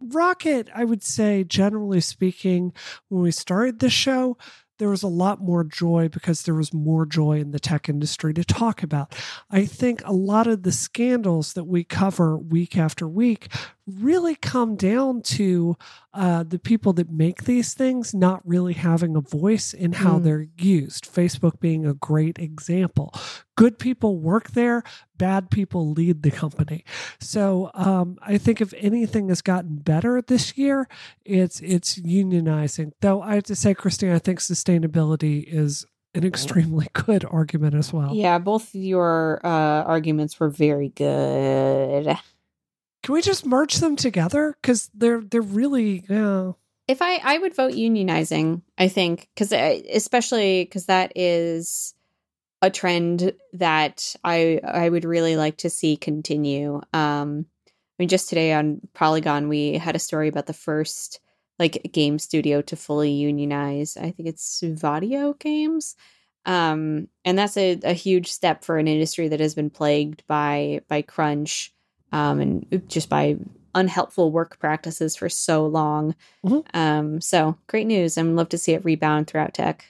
Rocket, I would say, generally speaking, when we started the show, there was a lot more joy because there was more joy in the tech industry to talk about. I think a lot of the scandals that we cover week after week really come down to uh, the people that make these things not really having a voice in how mm. they're used. Facebook being a great example. Good people work there, bad people lead the company. So um, I think if anything has gotten better this year, it's it's unionizing. Though I have to say, Christine, I think sustainability is an extremely [laughs] good argument as well. Yeah, both your uh, arguments were very good. Can we just merge them together? Because they're they're really yeah. If I I would vote unionizing, I think because especially because that is a trend that I I would really like to see continue. Um, I mean, just today on Polygon, we had a story about the first like game studio to fully unionize. I think it's Suvadio Games, um, and that's a, a huge step for an industry that has been plagued by by crunch um, and just by unhelpful work practices for so long. Mhm. Um, so great news. and love to see it rebound throughout tech.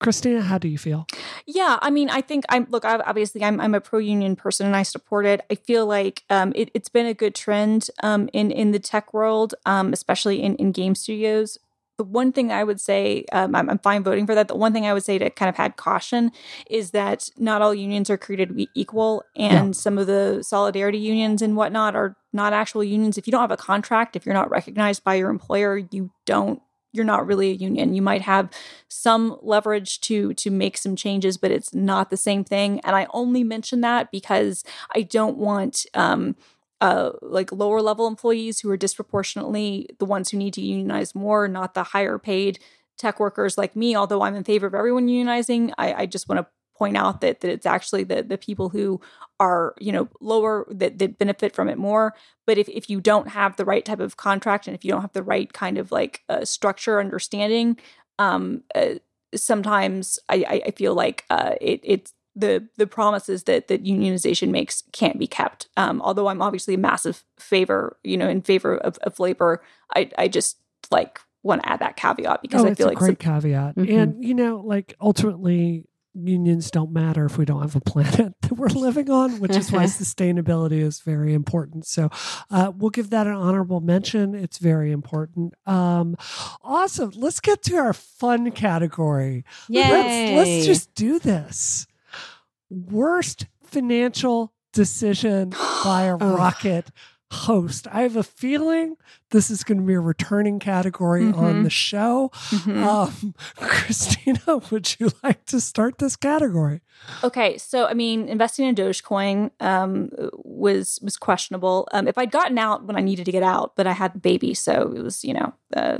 Christina, how do you feel? Yeah, I mean, I think I'm look. I, obviously, I'm I'm a pro union person and I support it. I feel like um, it, it's been a good trend um, in in the tech world, um, especially in in game studios. The one thing I would say, um, I'm, I'm fine voting for that. The one thing I would say to kind of add caution is that not all unions are created equal, and some of the solidarity unions and whatnot are not actual unions. If you don't have a contract, if you're not recognized by your employer, you don't you're not really a union. You might have some leverage to to make some changes, but it's not the same thing. And I only mention that because I don't want um uh like lower level employees who are disproportionately the ones who need to unionize more, not the higher paid tech workers like me. Although I'm in favor of everyone unionizing, I, I just want to point out that that it's actually the the people who are you know lower that, that benefit from it more but if, if you don't have the right type of contract and if you don't have the right kind of like uh, structure understanding um uh, sometimes I, I feel like uh it it's the the promises that that unionization makes can't be kept um although i'm obviously a massive favor you know in favor of, of labor i i just like want to add that caveat because oh, i it's feel a like great some- caveat. Mhm. And you know, like ultimately, unions don't matter if we don't have a planet [laughs] that we're living on, which is why [laughs] sustainability is very important. So, uh, we'll give that an honorable mention. It's very important. Um, awesome. Let's get to our fun category. Yay! Let's let's just do this. Worst financial decision [gasps] by a rocket host. I have a feeling this is going to be a returning category on Mhm. the show. Mhm. Um, [laughs] Christina, [laughs] would you like to start this category? Okay, so I mean, investing in Dogecoin um, was was questionable. Um, if I'd gotten out when I needed to get out, but I had the baby, so it was you know, uh,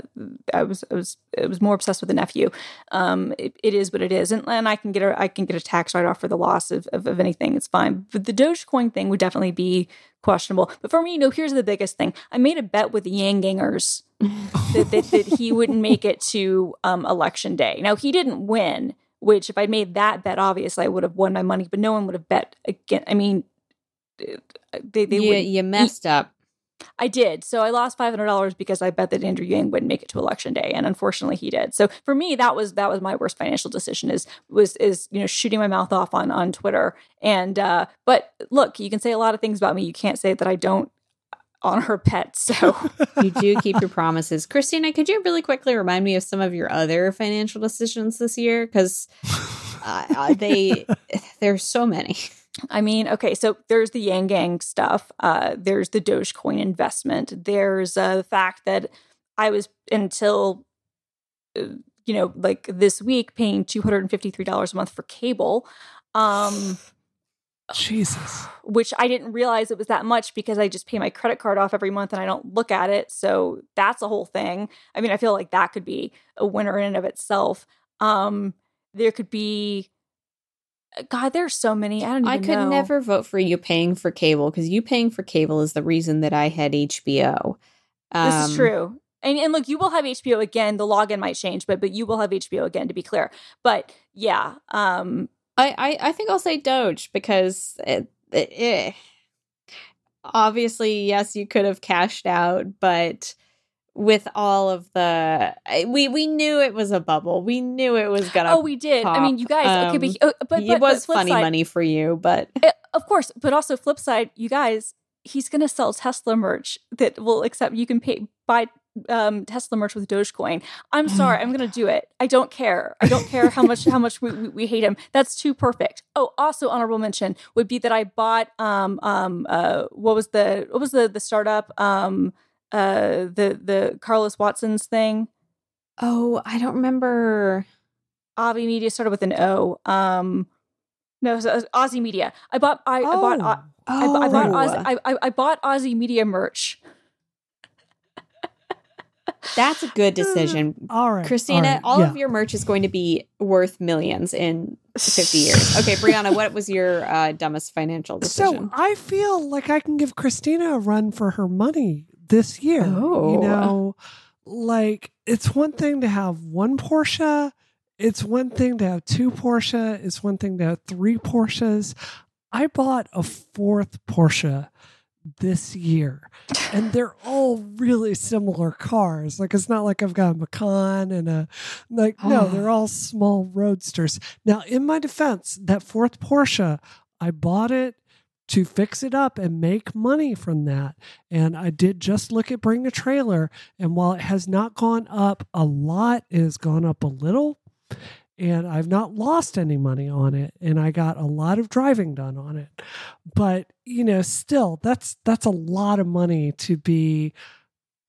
I was I was it was more obsessed with the nephew. Um, it, it is what it is, and, and I can get a I can get a tax write off for the loss of, of of anything. It's fine, but the Dogecoin thing would definitely be questionable. But for me, you know, here's the biggest thing: I made a bet with the Yang Gangers [laughs] that, that, that he wouldn't make it to um, election day. Now he didn't win, which if I made that bet, obviously I would have won my money, but no one would have bet again. I mean, they they you, would. you messed up. I did. So I lost five hundred dollars because I bet that Andrew Yang wouldn't make it to election day, and unfortunately he did. So for me, that was that was my worst financial decision. Is was is you know shooting my mouth off on on Twitter. And uh, but look, you can say a lot of things about me. You can't say that I don't honor pets. So. [laughs] You do keep your promises. Christina, could you really quickly remind me of some of your other financial decisions this year? Because uh, they, [laughs] there's so many. I mean, okay, so there's the Yang Gang stuff. Uh, there's the Dogecoin investment. There's uh, the fact that I was until, uh, you know, like this week paying $253 a month for cable, um, Jesus. [sighs] which I didn't realize it was that much because I just pay my credit card off every month and I don't look at it. So that's a whole thing. I mean, I feel like that could be a winner in and of itself. Um, there could be, God, there's so many. I don't know. I could know. never vote for you paying for cable because you paying for cable is the reason that I had HBO. This Um, is true. And, and look, you will have HBO again. The login might change, but but you will have HBO again to be clear. But yeah, um, I, I, I think I'll say Doge because it, it, eh. obviously, yes, you could have cashed out, but with all of the we we knew it was a bubble. We knew it was gonna. oh, we did. I mean, you guys. okay, Um, but, oh, but, but it was but funny side, money for you, but eh, of course. But also flip side, you guys. He's gonna sell Tesla merch that will accept. You can pay buy um, Tesla merch with Dogecoin. I'm sorry, I'm gonna do it. I don't care. I don't care how much how much we, we, we hate him. That's too perfect. Oh, also honorable mention would be that I bought um um uh what was the what was the the startup um uh the the Carlos Watson's thing. oh, I don't remember. Avi Media started with an O. Um, no, so Ozy Media. I bought I, I bought I, I, I bought Oh, Ozy, I, I, I bought Ozy Media merch. That's a good decision. all right. Christina, right, all yeah. of your merch is going to be worth millions in 50 years. [laughs] Okay, Brianna, what was your uh, dumbest financial decision? So I feel like I can give Christina a run for her money this year. Oh. You know, like it's one thing to have one Porsche, it's one thing to have two Porsche, it's one thing to have three Porsches. I bought a fourth Porsche this year. And they're all really similar cars. Like it's not like I've got a Macan and a like no, ah. they're all small roadsters. Now, in my defense, that fourth Porsche, I bought it to fix it up and make money from that. And I did just look at bring a trailer. And while it has not gone up a lot, it has gone up a little. And I've not lost any money on it. And I got a lot of driving done on it. But, you know, still that's that's a lot of money to be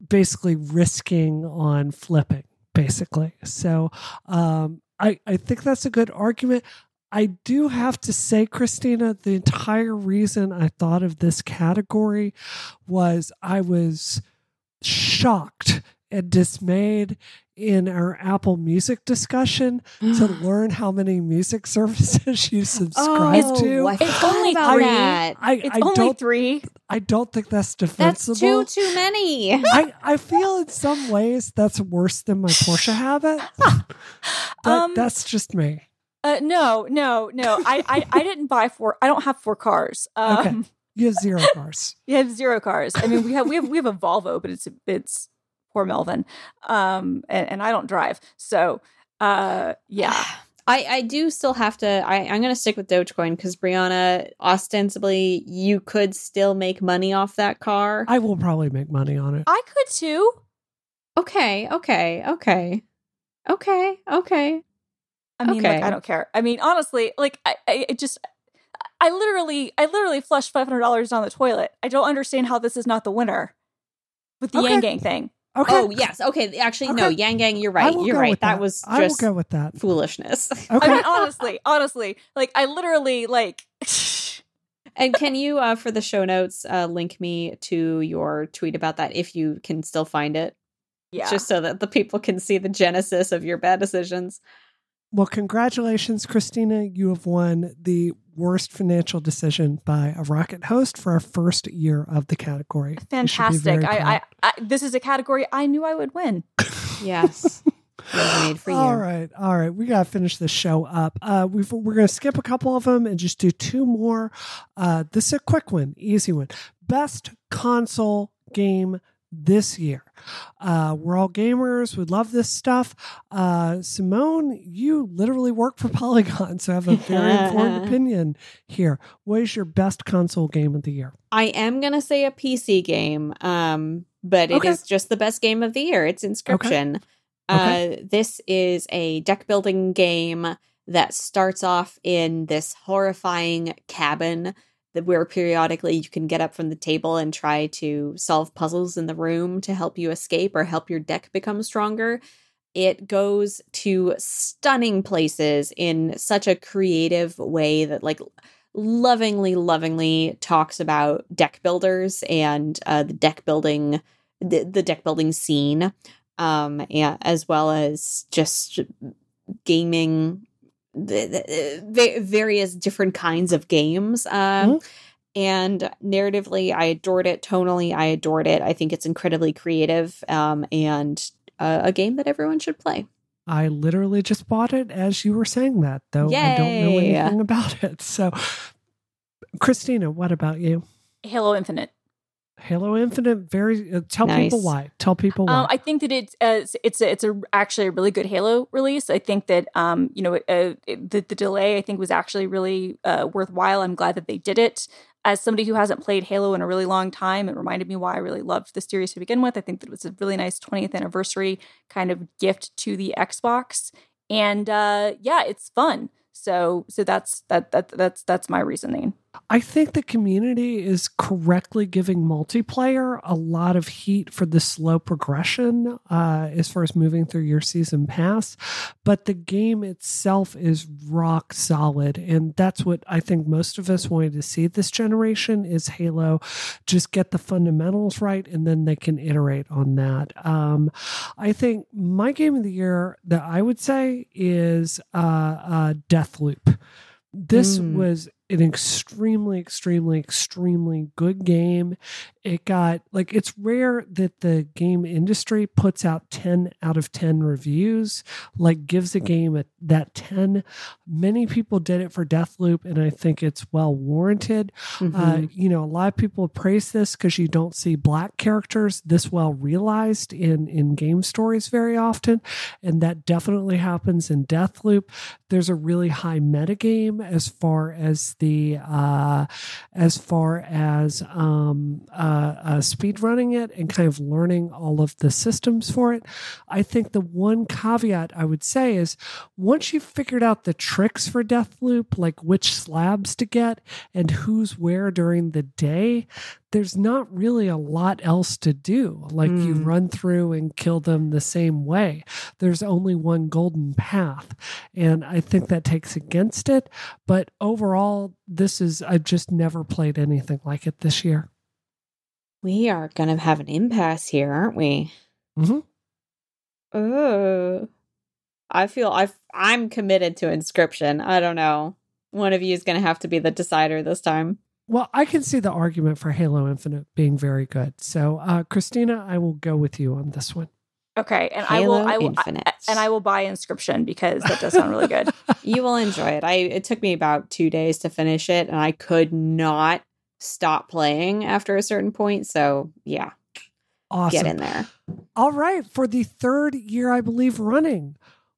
basically risking on flipping, basically. So um I, I think that's a good argument. I do have to say, Christina, the entire reason I thought of this category was I was shocked and dismayed in our Apple Music discussion to [gasps] learn how many music services you subscribe oh, to. I It's only about three. that. I, It's I only don't three. I don't think that's defensible. That's defensible. too too many. I, I feel in some ways that's worse than my Porsche [laughs] habit. That- Um, that's just me. Uh, no, no, no. I, I, I didn't buy four. I don't have four cars. Um, Okay. You have zero cars. [laughs] You have zero cars. I mean, we have we have we have a Volvo, but it's it's poor Melvin, um, and, and I don't drive. So, uh, yeah, [sighs] I, I do still have to. I, I'm going to stick with Dogecoin because Brianna, ostensibly, you could still make money off that car. I will probably make money on it. I could too. okay, okay, okay, okay, okay. I mean, Okay. like, I don't care. I mean, honestly, like, I, I it just, I literally, I literally flushed five hundred dollars down the toilet. I don't understand how this is not the winner with the Okay. Yang Gang thing. Okay. Oh yes, okay. Actually, no, Okay. Yang Gang, you're right. You're right. with That, was I will just go with that. foolishness. Okay. I mean, honestly, honestly, like, I literally, like, [laughs] and can you, uh, for the show notes, uh, link me to your tweet about that if you can still find it, yeah, just so that the people can see the genesis of your bad decisions. Well, congratulations, Christina. You have won the worst financial decision by a rocket host for our first year of the category. You should be fantastic. I, I. I, this is a category I knew I would win. [laughs] Yes, made for you. All right, all right. We got to finish the show up. Uh, we've, we're going to skip a couple of them and just do two more. Uh, this is a quick one, easy one. Best console game this year. Uh, we're all gamers. We love this stuff. Uh, Simone, you literally work for [laughs] Polygon, so I have a very informed [laughs] opinion here. What is your best console game of the year? I am gonna say a PC game, um, but it is Okay. just the best game of the year. It's Inscryption. Okay. Uh, this is a deck building game that starts off in this horrifying cabin where periodically you can get up from the table and try to solve puzzles in the room to help you escape or help your deck become stronger. It goes to stunning places in such a creative way that like lovingly, lovingly talks about deck builders and uh, the deck building, the, the deck building scene, um, and, as well as just gaming, various different kinds of games. Um, And narratively, I adored it. Tonally, I adored it. I think it's incredibly creative um, and uh, a game that everyone should play. I literally just bought it as you were saying that, though I don't know anything [laughs] about it. So, Christina, what about you? Halo Infinite. Halo Infinite, very. Uh, tell people why. Tell people why. Um, I think that it's uh, it's it's a, it's a actually a really good Halo release. I think that um you know uh, it, the the delay I think was actually really uh, worthwhile. I'm glad that they did it. As somebody who hasn't played Halo in a really long time, it reminded me why I really loved the series to begin with. I think that it was a really nice 20th anniversary kind of gift to the Xbox, and uh, yeah, it's fun. So so that's that that that's that's my reasoning. I think the community is correctly giving multiplayer a lot of heat for the slow progression uh, as far as moving through your season pass. But the game itself is rock solid. And that's what I think most of us wanted to see this generation is Halo. Just get the fundamentals right and then they can iterate on that. Um, I think my game of the year that I would say is uh, uh, Deathloop. This Mm. was an extremely, extremely, extremely good game. It got like it's rare that the game industry puts out 10 out of 10 reviews, like gives a game a, that 10. Many people did it for Deathloop, and I think it's well warranted. Mm-hmm. Uh, you know, a lot of people praise this because you don't see black characters this well realized in, in game stories very often. And that definitely happens in Deathloop. There's a really high metagame as far as the uh, as far as um, uh, uh, speed running it and kind of learning all of the systems for it. I think the one caveat I would say is once you've figured out the tricks for Deathloop, like which slabs to get and who's where during the day, there's not really a lot else to do. Like mm. you hmm. run through and kill them the same way. There's only one golden path. And I think that takes against it. But overall, this is, I've just never played anything like it this year. We are going to have an impasse here, aren't we? Mm-hmm. Oh, I feel i I'm committed to Inscryption. I don't know. One of you is going to have to be the decider this time. Well, I can see the argument for Halo Infinite being very good. So, uh, Christina, I will go with you on this one. Okay, and Halo I will, I will, Infinite. I, and I will buy Inscryption because that does sound really good. [laughs] you will enjoy it. I it took me about two days to finish it, and I could not stop playing after a certain point. So, yeah, awesome. Get in there. All right, for the third year, I believe, running,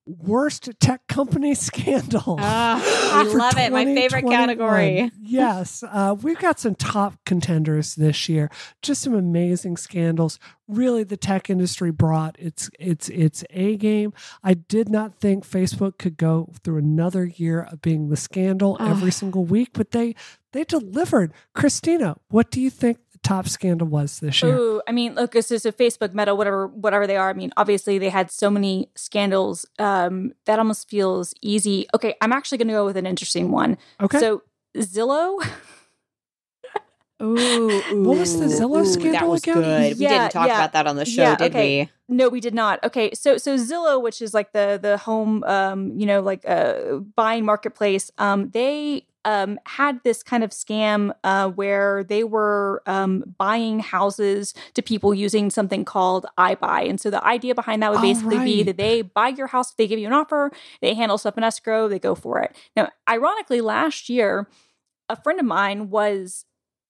worst tech company [laughs] scandal. Uh, [laughs] I love it. My favorite category. [laughs] yes. Uh, we've got some top contenders this year. Just some amazing scandals. Really, the tech industry brought its its its A game. I did not think Facebook could go through another year of being the scandal uh. every single week, but they they delivered. Christina, what do you think the top scandal was this year? Ooh, I mean, look, this is a Facebook Meta, whatever, whatever they are. I mean, obviously they had so many scandals. Um, that almost feels easy. Okay, I'm actually going to go with an interesting one. Okay. So Zillow. Ooh, [laughs] what was the Zillow scandal that was again? good. We didn't talk yeah. about that on the show, yeah, did okay. we? No, we did not. Okay, so so Zillow, which is like the the home, um, you know, like uh, buying marketplace, um, they um, had this kind of scam uh, where they were um, buying houses to people using something called iBuy. And so the idea behind that would basically right. be that they buy your house, they give you an offer, they handle stuff in escrow, they go for it. Now, ironically, last year, a friend of mine was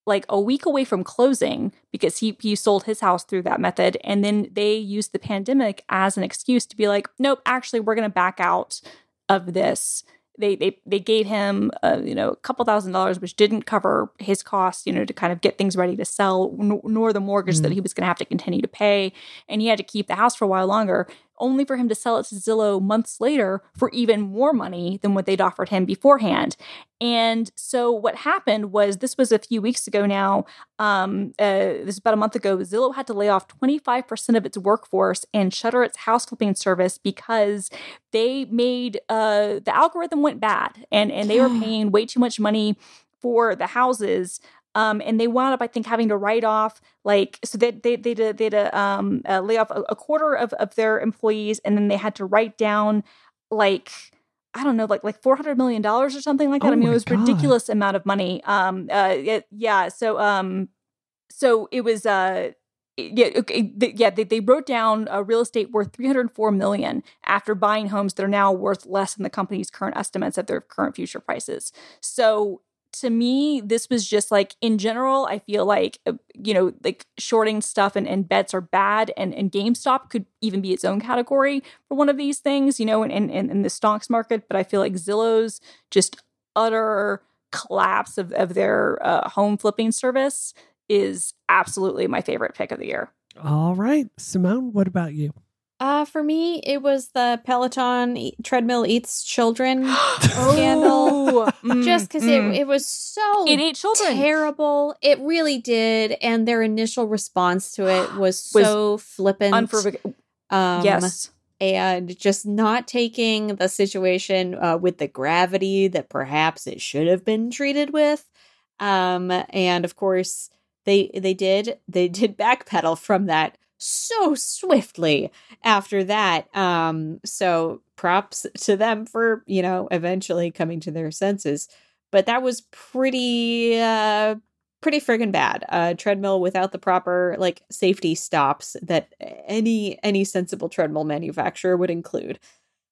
like a week away from closing because he he sold his house through that method. And then they used the pandemic as an excuse to be like nope actually we're going to back out of this. They they they gave him uh, you know a couple thousand dollars which didn't cover his costs you know to kind of get things ready to sell nor the mortgage mm. that he was going to have to continue to pay. And he had to keep the house for a while longer only for him to sell it to Zillow months later for even more money than what they'd offered him beforehand. And so what happened was this was a few weeks ago now. Um, uh, this is about a month ago. Zillow had to lay off 25% of its workforce and shutter its house flipping service because they made uh, the algorithm went bad and and they were [sighs] paying way too much money for the houses um, and they wound up, I think, having to write off like so they they they did, they had to um, uh, lay off a, a, quarter of, of their employees, and then they had to write down like I don't know, like like four hundred million dollars or something like that. Oh I mean, it was God. ridiculous amount of money. Um, uh, it, yeah. So um, so it was uh yeah, okay, yeah, they, they wrote down a real estate worth 304 million after buying homes that are now worth less than the company's current estimates at their current future prices. So to me, this was just like in general, I feel like, uh, you know, like shorting stuff and, and bets are bad. And, and GameStop could even be its own category for one of these things, you know, in, in, in the stocks market. But I feel like Zillow's just utter collapse of, of their uh, home flipping service is absolutely my favorite pick of the year. All right. Simone, what about you? Uh, for me, it was the Peloton e- treadmill eats children [gasps] scandal. Mm, Just because mm. it, it was so it ate children. terrible. It really did. And their initial response to it [gasps] was, was so flippant. Unforg- um, yes. And just not taking the situation uh, with the gravity that perhaps it should have been treated with. Um, and of course, they they did they did backpedal from that so swiftly after that. Um, so props [laughs] to them for, you know, eventually coming to their senses. but that was pretty uh pretty friggin' bad. A treadmill without the proper like safety stops that any any sensible treadmill manufacturer would include.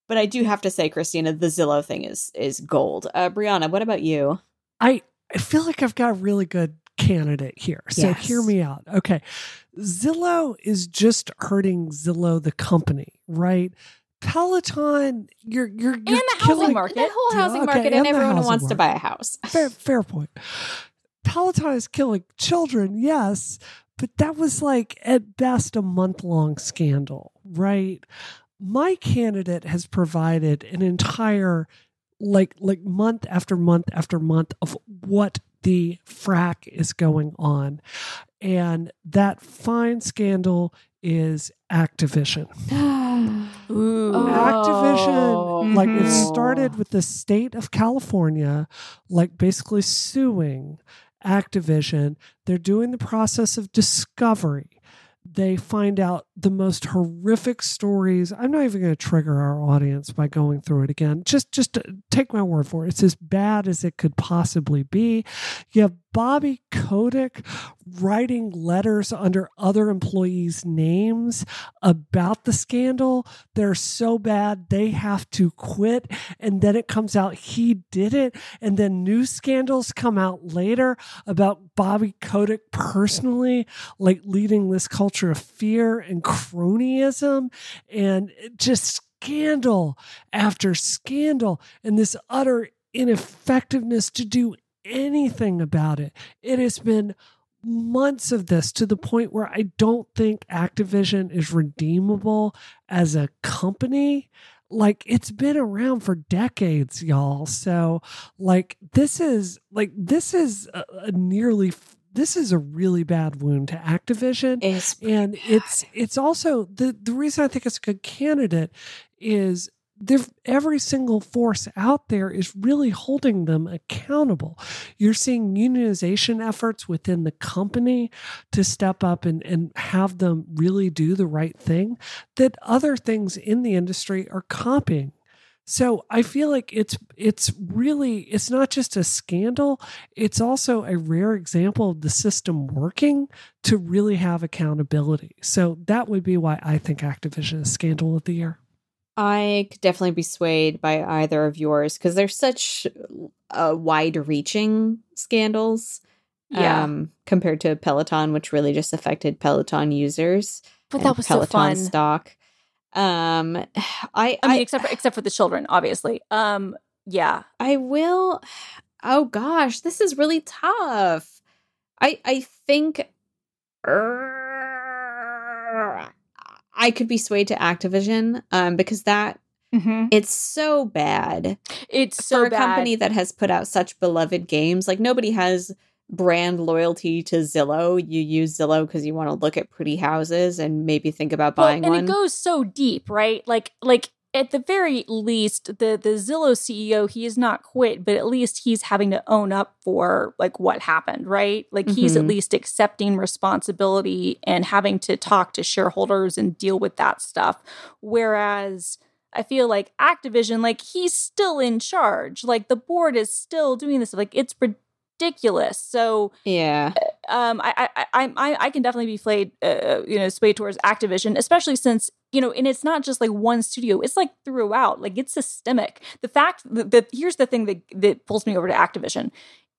But I do have to say, Christina, the Zillow thing is is gold. Uh, Brianna, what about you? I I feel like I've got really good candidate here. So Yes. hear me out. Okay. Zillow is just hurting Zillow the company, right? Peloton, you're you're, you're and the killing housing market. The whole housing Okay, market, and, and everyone housing wants to buy a house. [laughs] fair, fair point. Peloton is killing children, yes, but that was like at best a month long scandal, right? My candidate has provided an entire like like month after month after month of what the frack is going on. And that fine scandal is Activision. [sighs] Ooh. Oh. Activision, like it Mhm. started with the state of California, like basically suing Activision. They're doing the process of discovery. They find out the most horrific stories. I'm not even going to trigger our audience by going through it again. Just, just uh, take my word for it. It's as bad as it could possibly be. You have Bobby Kotick writing letters under other employees' names about the scandal. They're so bad they have to quit. And then it comes out he did it. And then new scandals come out later about Bobby Kotick personally, like leading this culture of fear and cronyism and just scandal after scandal and this utter ineffectiveness to do anything about it. It has been months of this to the point where I don't think Activision is redeemable as a company. Like it's been around for decades, y'all. So, like, this is like, this is a, a nearly, this is a really bad wound to Activision It's and it's it's also the the reason I think it's a good candidate is there every single force out there is really holding them accountable. You're seeing unionization efforts within the company to step up and, and have them really do the right thing that other things in the industry are copying. So I feel like it's it's really it's not just a scandal, it's also a rare example of the system working to really have accountability. So that would be why I think Activision is scandal of the year. I could definitely be swayed by either of yours because they're such uh, wide-reaching scandals. Yeah. Um, compared to Peloton, which really just affected Peloton users. but that was so fun. stock. Um, [sighs] I, I mean, except for except for the children, obviously. Um, yeah. I will. Oh gosh, this is really tough. I I think uh, I could be swayed to Activision um because that Mm-hmm. it's so bad It's for a bad. company that has put out such beloved games. Like nobody has brand loyalty to Zillow. You use Zillow because you want to look at pretty houses and maybe think about Well, buying and one. it goes so deep, right? Like like at the very least, the the Zillow CEO he is not quit, but at least he's having to own up for like what happened, right? Like he's at Mhm. least accepting responsibility and having to talk to shareholders and deal with that stuff. Whereas I feel like Activision, like he's still in charge. Like the board is still doing this. Like it's ridiculous. So yeah. um, I, I, I, I, I can definitely be swayed, uh, you know, swayed towards Activision, especially since you know, and it's not just like one studio; it's like throughout, like it's systemic. The fact that, that here's the thing that that pulls me over to Activision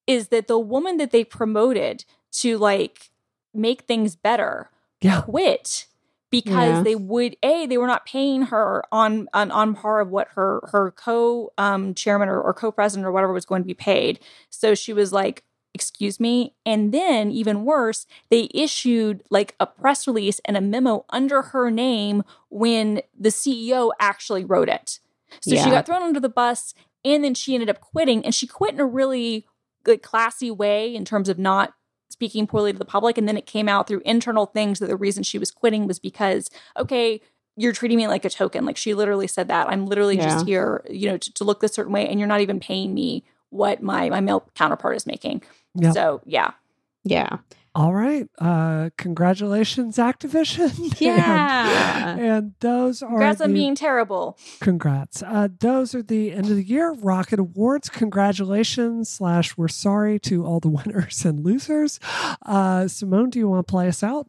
is that the woman that they promoted to like make things better Yeah. quit because Yeah. they would a they were not paying her on on, on par of what her her co um, chairman or, or co president or whatever was going to be paid. So she was like, "Excuse me," and then even worse, they issued like a press release and a memo under her name when the CEO actually wrote it. So she got thrown under the bus, and then she ended up quitting, and she quit in a really like classy way in terms of not speaking poorly to the public. And then it came out through internal things that the reason she was quitting was because okay you're treating me like a token. Like she literally said that. I'm literally Yeah. just here you know to, to look this certain way and you're not even paying me what my my male counterpart is making Yeah. so yeah Yeah. All right. Uh congratulations, Activision. [laughs] Yeah. and, and those are Congrats on being terrible. Congrats. Uh, those are the end of the year Rocket Awards. Congratulations, slash, we're sorry to all the [laughs] winners and losers. Uh, Simone, do you want to play us out?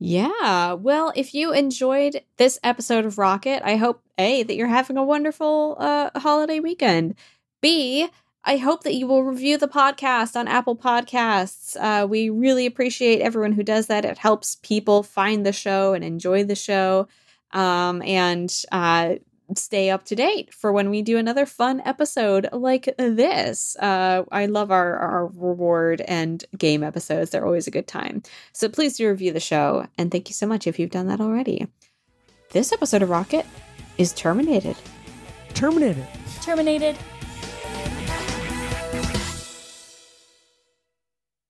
Yeah. Well, if you enjoyed this episode of Rocket, I hope A, that you're having a wonderful uh, holiday weekend. B, I hope that you will review the podcast on Apple Podcasts. Uh, we really appreciate everyone who does that. It helps people find the show and enjoy the show um, and uh, stay up to date for when we do another fun episode like this. Uh, I love our, our reward and game episodes, they're always a good time. So please do review the show, and thank you so much if you've done that already. This episode of Rocket is terminated. Terminated. Terminated.